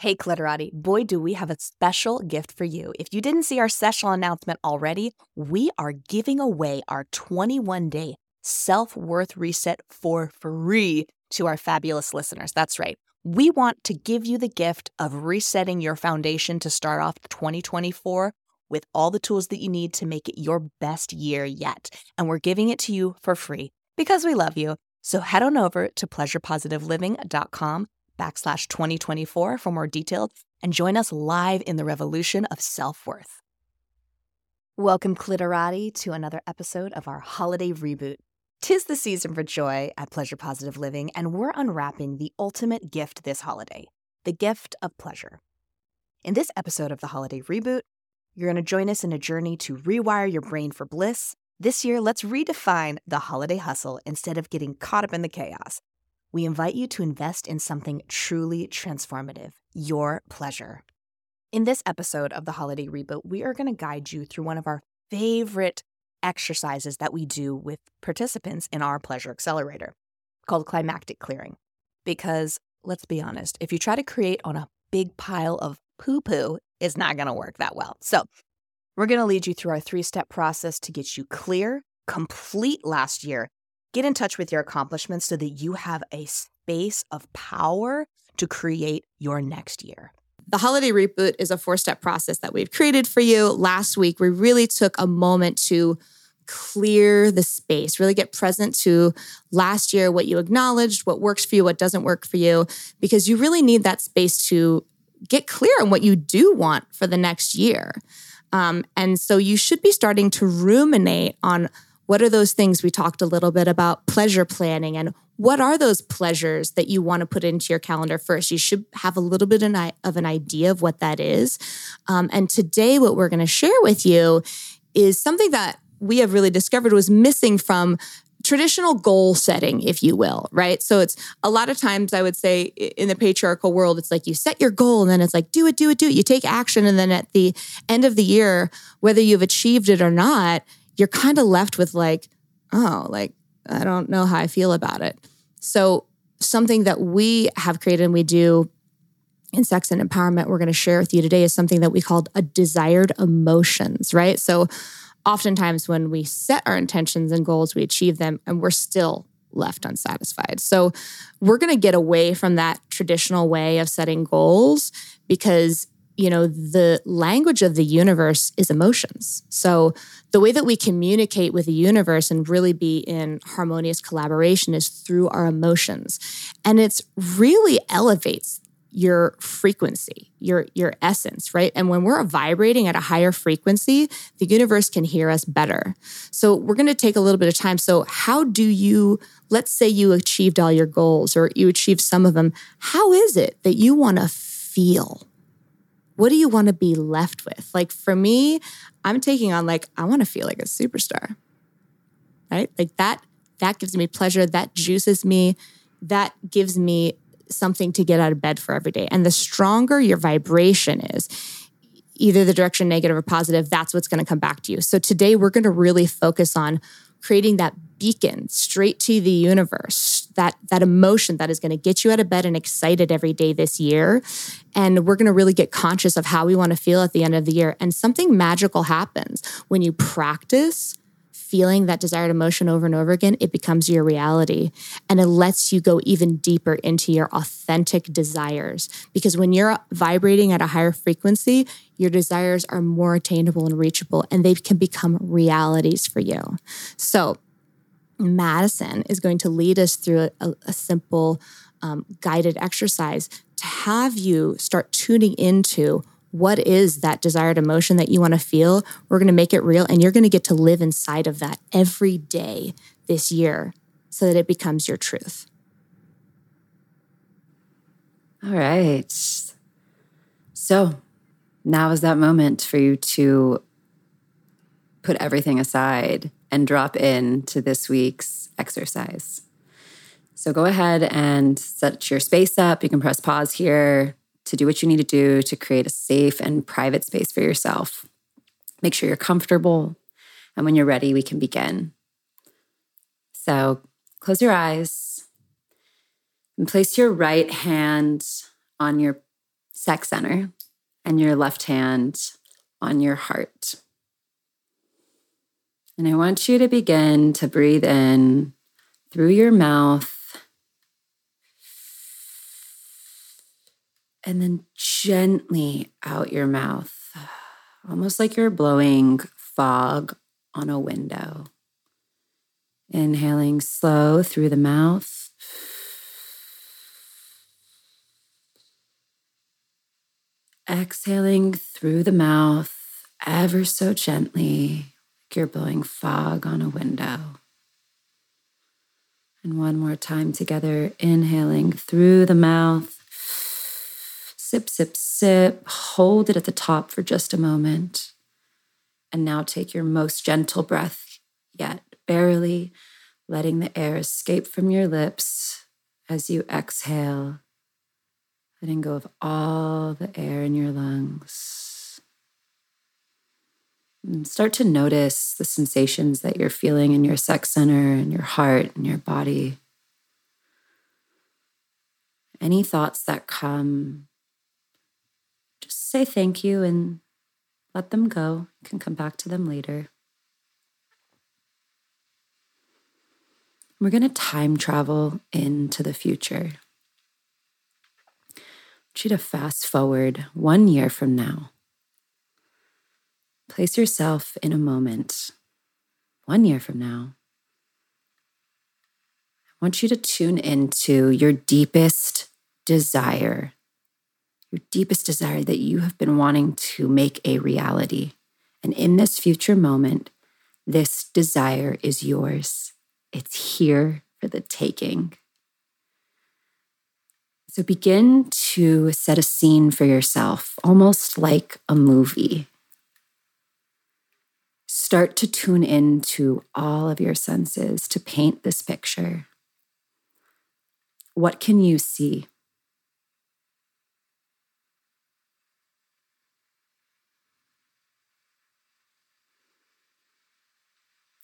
Hey, Clitorati, boy, do we have a special gift for you. If you didn't see our special announcement already, we are giving away our 21 day self worth reset for free to our fabulous listeners. That's right. We want to give you the gift of resetting your foundation to start off 2024 with all the tools that you need to make it your best year yet. And we're giving it to you for free because we love you. So head on over to pleasurepositiveliving.com backslash 2024 for more details and join us live in the revolution of self worth. Welcome, Clitorati, to another episode of our holiday reboot. Tis the season for joy at Pleasure Positive Living, and we're unwrapping the ultimate gift this holiday the gift of pleasure. In this episode of the holiday reboot, you're going to join us in a journey to rewire your brain for bliss. This year, let's redefine the holiday hustle instead of getting caught up in the chaos. We invite you to invest in something truly transformative your pleasure. In this episode of the Holiday Reboot, we are going to guide you through one of our favorite exercises that we do with participants in our pleasure accelerator called climactic clearing. Because let's be honest, if you try to create on a big pile of poo poo, it's not going to work that well. So, we're going to lead you through our three step process to get you clear, complete last year, get in touch with your accomplishments so that you have a space of power to create your next year. The holiday reboot is a four step process that we've created for you. Last week, we really took a moment to clear the space, really get present to last year, what you acknowledged, what works for you, what doesn't work for you, because you really need that space to get clear on what you do want for the next year. Um, and so you should be starting to ruminate on what are those things we talked a little bit about pleasure planning and what are those pleasures that you want to put into your calendar first? You should have a little bit of an idea of what that is. Um, and today, what we're going to share with you is something that we have really discovered was missing from traditional goal setting, if you will, right? So it's a lot of times I would say in the patriarchal world, it's like you set your goal and then it's like, do it, do it, do it. You take action. And then at the end of the year, whether you've achieved it or not, you're kind of left with like, oh, like, I don't know how I feel about it. So something that we have created and we do in sex and empowerment we're going to share with you today is something that we called a desired emotions, right? So oftentimes when we set our intentions and goals, we achieve them and we're still left unsatisfied. So we're going to get away from that traditional way of setting goals because you know the language of the universe is emotions. So the way that we communicate with the universe and really be in harmonious collaboration is through our emotions. And it's really elevates your frequency, your your essence, right? And when we're vibrating at a higher frequency, the universe can hear us better. So we're going to take a little bit of time. So how do you let's say you achieved all your goals or you achieved some of them, how is it that you want to feel? What do you want to be left with? Like for me, I'm taking on like I want to feel like a superstar. Right? Like that that gives me pleasure, that juices me, that gives me something to get out of bed for every day. And the stronger your vibration is, either the direction negative or positive, that's what's going to come back to you. So today we're going to really focus on creating that beacon straight to the universe, that that emotion that is going to get you out of bed and excited every day this year. And we're going to really get conscious of how we want to feel at the end of the year. And something magical happens when you practice feeling that desired emotion over and over again, it becomes your reality. And it lets you go even deeper into your authentic desires. Because when you're vibrating at a higher frequency, your desires are more attainable and reachable, and they can become realities for you. So, Madison is going to lead us through a, a simple um, guided exercise to have you start tuning into what is that desired emotion that you want to feel? We're going to make it real and you're going to get to live inside of that every day this year so that it becomes your truth. All right. So, now is that moment for you to put everything aside and drop in to this week's exercise. So go ahead and set your space up. You can press pause here to do what you need to do to create a safe and private space for yourself. Make sure you're comfortable. And when you're ready, we can begin. So close your eyes and place your right hand on your sex center and your left hand on your heart. And I want you to begin to breathe in through your mouth and then gently out your mouth, almost like you're blowing fog on a window. Inhaling slow through the mouth. Exhaling through the mouth ever so gently, you're blowing fog on a window. And one more time together, inhaling through the mouth. Sip, sip, sip. Hold it at the top for just a moment. And now take your most gentle breath yet, barely letting the air escape from your lips as you exhale, letting go of all the air in your lungs. And start to notice the sensations that you're feeling in your sex center and your heart and your body. Any thoughts that come, just say thank you and let them go. You can come back to them later. We're going to time travel into the future. I want you to fast forward one year from now. Place yourself in a moment, one year from now. I want you to tune into your deepest desire your deepest desire that you have been wanting to make a reality. And in this future moment, this desire is yours. It's here for the taking. So begin to set a scene for yourself, almost like a movie. Start to tune into all of your senses to paint this picture. What can you see?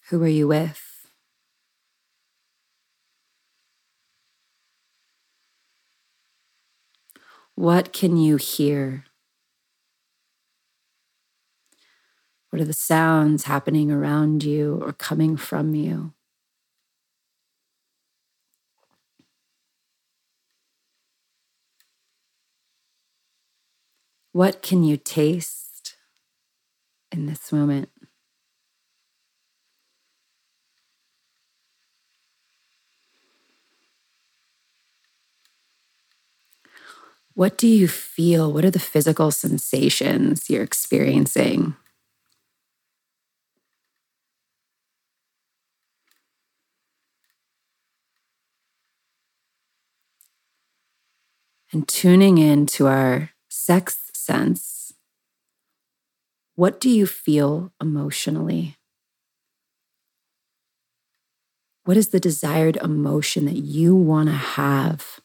Who are you with? What can you hear? What are the sounds happening around you or coming from you? What can you taste in this moment? What do you feel? What are the physical sensations you're experiencing? And tuning in to our sex sense, what do you feel emotionally? What is the desired emotion that you want to have?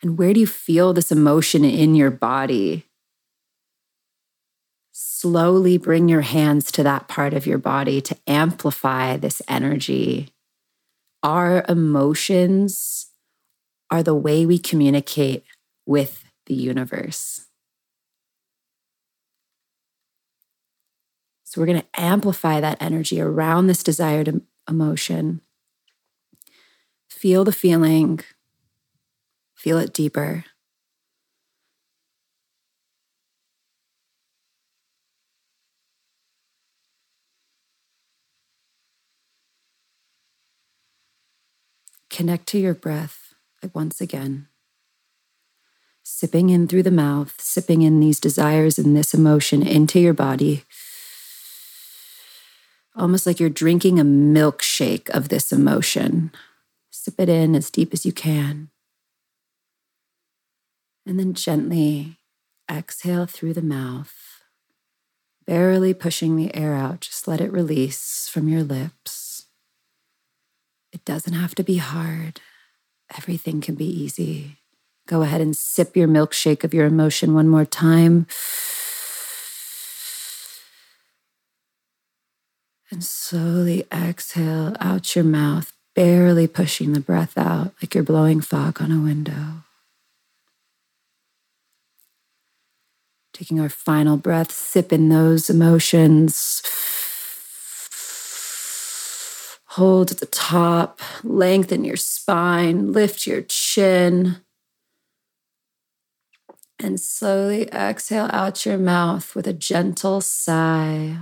And where do you feel this emotion in your body? Slowly bring your hands to that part of your body to amplify this energy. Our emotions are the way we communicate with the universe. So, we're going to amplify that energy around this desired emotion. Feel the feeling Feel it deeper. Connect to your breath once again. Sipping in through the mouth, sipping in these desires and this emotion into your body. Almost like you're drinking a milkshake of this emotion. Sip it in as deep as you can. And then gently exhale through the mouth, barely pushing the air out. Just let it release from your lips. It doesn't have to be hard, everything can be easy. Go ahead and sip your milkshake of your emotion one more time. And slowly exhale out your mouth, barely pushing the breath out like you're blowing fog on a window. Taking our final breath, sip in those emotions. Hold at the top, lengthen your spine, lift your chin. And slowly exhale out your mouth with a gentle sigh.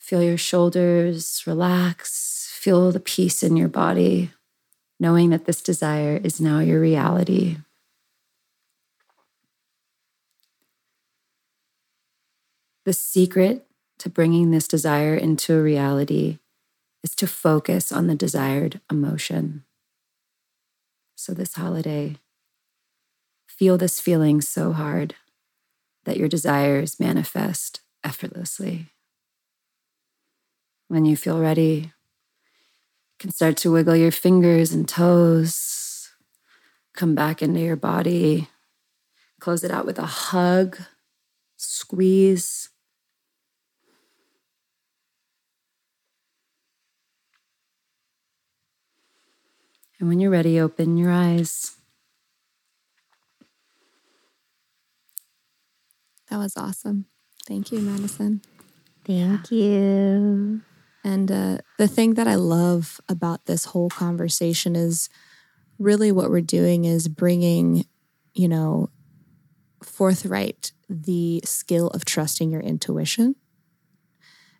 Feel your shoulders relax. Feel the peace in your body, knowing that this desire is now your reality. The secret to bringing this desire into a reality is to focus on the desired emotion. So, this holiday, feel this feeling so hard that your desires manifest effortlessly. When you feel ready, you can start to wiggle your fingers and toes, come back into your body, close it out with a hug, squeeze. And when you're ready, open your eyes. That was awesome. Thank you, Madison. Thank you. And uh, the thing that I love about this whole conversation is really what we're doing is bringing, you know, forthright the skill of trusting your intuition.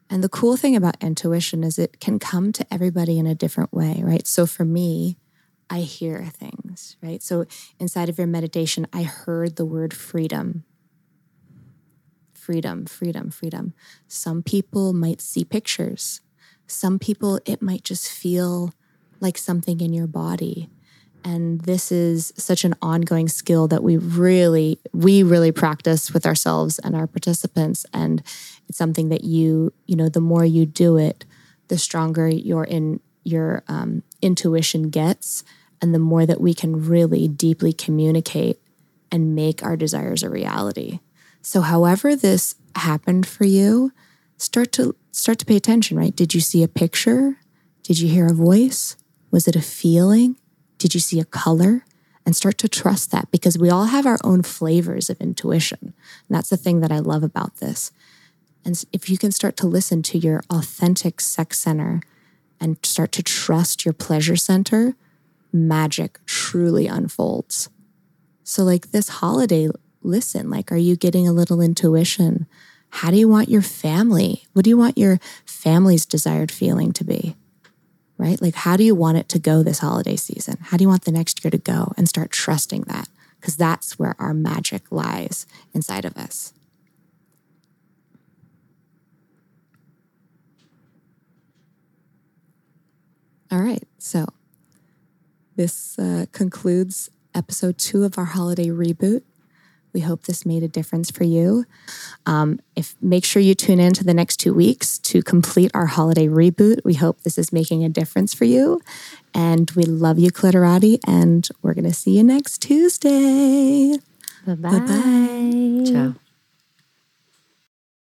And the cool thing about intuition is it can come to everybody in a different way, right? So for me, I hear things, right? So inside of your meditation, I heard the word freedom. Freedom, freedom, freedom. Some people might see pictures. Some people, it might just feel like something in your body. And this is such an ongoing skill that we really, we really practice with ourselves and our participants. And it's something that you, you know, the more you do it, the stronger you're in your um, intuition gets, and the more that we can really deeply communicate and make our desires a reality. So, however this happened for you, start to start to pay attention. Right? Did you see a picture? Did you hear a voice? Was it a feeling? Did you see a color? And start to trust that because we all have our own flavors of intuition. And that's the thing that I love about this. And if you can start to listen to your authentic sex center and start to trust your pleasure center, magic truly unfolds. So, like this holiday, listen, like, are you getting a little intuition? How do you want your family? What do you want your family's desired feeling to be? Right? Like, how do you want it to go this holiday season? How do you want the next year to go? And start trusting that because that's where our magic lies inside of us. All right. So this uh, concludes episode two of our holiday reboot. We hope this made a difference for you. Um, if make sure you tune in to the next two weeks to complete our holiday reboot. We hope this is making a difference for you, and we love you, Clitorati. And we're going to see you next Tuesday. Bye bye. Bye-bye. Ciao.